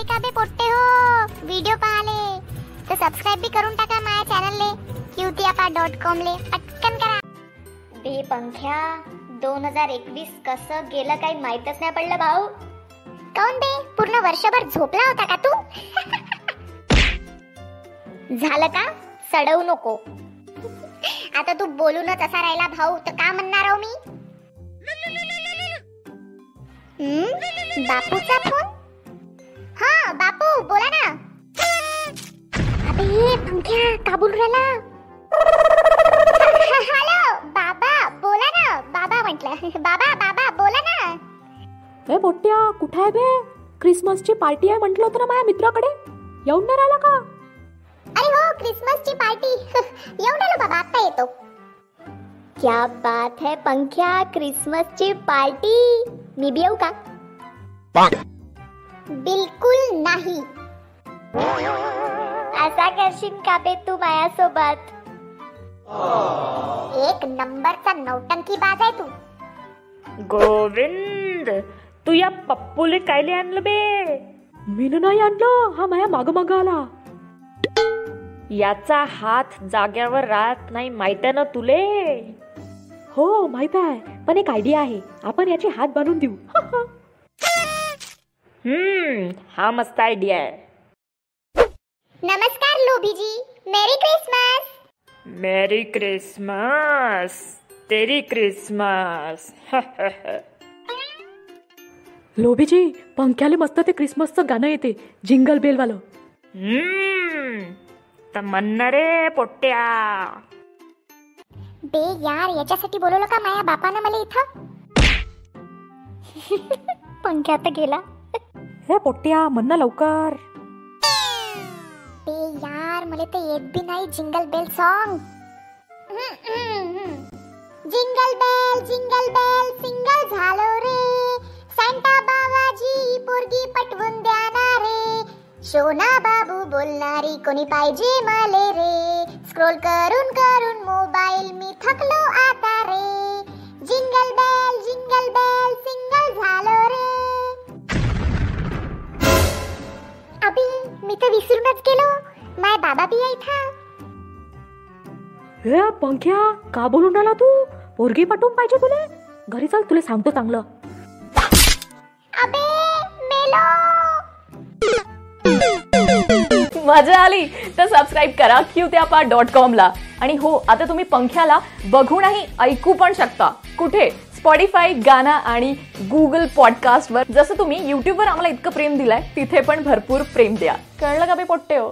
आले का बे पोट्टे हो? व्हिडिओ पाहाले तर सबस्क्राईब बी करून टाका माझ्या चॅनलले क्यूतियापा डॉट कॉम ले पटकन करा। बे पंख्या दोन हजार एकवीस कसं गेलं काही माहीतच नाही पडलं भाऊ. काऊन बे? पूर्ण वर्षभर झोपला होता का तू? झालं का? सडवू नको. आता तू बोलूनच असा राहिला भाऊ तर का म्हणणार आहो मी? बापूचा फोन? अबे पंख्या का बोलू राहिला हॅलो बाबा बोला ना. बाबा म्हटलं. बाबा बाबा बोला ना. ए पोट्ट्या कुठे आहे बे? क्रिसमसची पार्टी आहे म्हटलं होतं ना माझ्या मित्राकडे. येऊन नाही राहिला का? अरे हो क्रिसमसची पार्टी येऊन आलो बाबा आता येतो. क्या बात है पंख्या क्रिसमसची पार्टी मी बी येऊ का? बिलकुल नाही. असा करशील का बे तू माझ्यासोबत. एक नंबरचा नौटंकी बाज आहे तू. गोविंद तू या पप्पूले कायले आणलं बे? मीन नाही आणलं हा माया माग माग आला. याचा हात जाग्यावर राहत नाही माहीत आहे ना तुले? हो माहीत आहे पण एक आयडिया आहे आपण याचे हात बांधून देऊ. हम्म हा मस्त आयडिया आहे. नमस्कार Lobhiji. Merry Christmas merry Christmas तेरी क्रिसमस लोभीजी पंख्याले मस्त ते क्रिसमसचं गाणं येते. जिंगल बेल वालं हम्म. तर म्हणणार रे पोट्ट्या बे यार याच्यासाठी बोलवलं का माया बापानं मला इथं? पंख्या तर गेला. हे पोट्ट्या म्हण ना लवकर. मला तर येत बी नाही jingle bell song jingle bell jingle bell single झालो रे. सांता बाबाजी पोरगी पटवून द्याना रे शोना बाबू बोलणारी कोणी पाहिजे मले रे? स्क्रोल करून करून मोबाईल मी थकलो आता रे. Jingle bell jingle bell single झालो रे. अभी मी तर विसरूनच गेलो. माय बाबा बी आहे इथं. हे पंख्या का बोलून राहिला तू? पोरगी पाठवून पाहिजे तुले? घरी चल तुला सांगतो चांगलं. अबे मेलो. मजा आली तर सबस्क्राईब करा क्यूत्यापा डॉट कॉमला आणि हो आता तुम्ही पंख्याला बघूनही ऐकू पण शकता. कुठे? स्पॉटीफाय गाना आणि गुगल पॉडकास्टवर जसं तुम्ही युट्यूबवर आम्हाला इतकं प्रेम दिलंय तिथे पण भरपूर प्रेम द्या. कळलं का बे पोट्टे हो?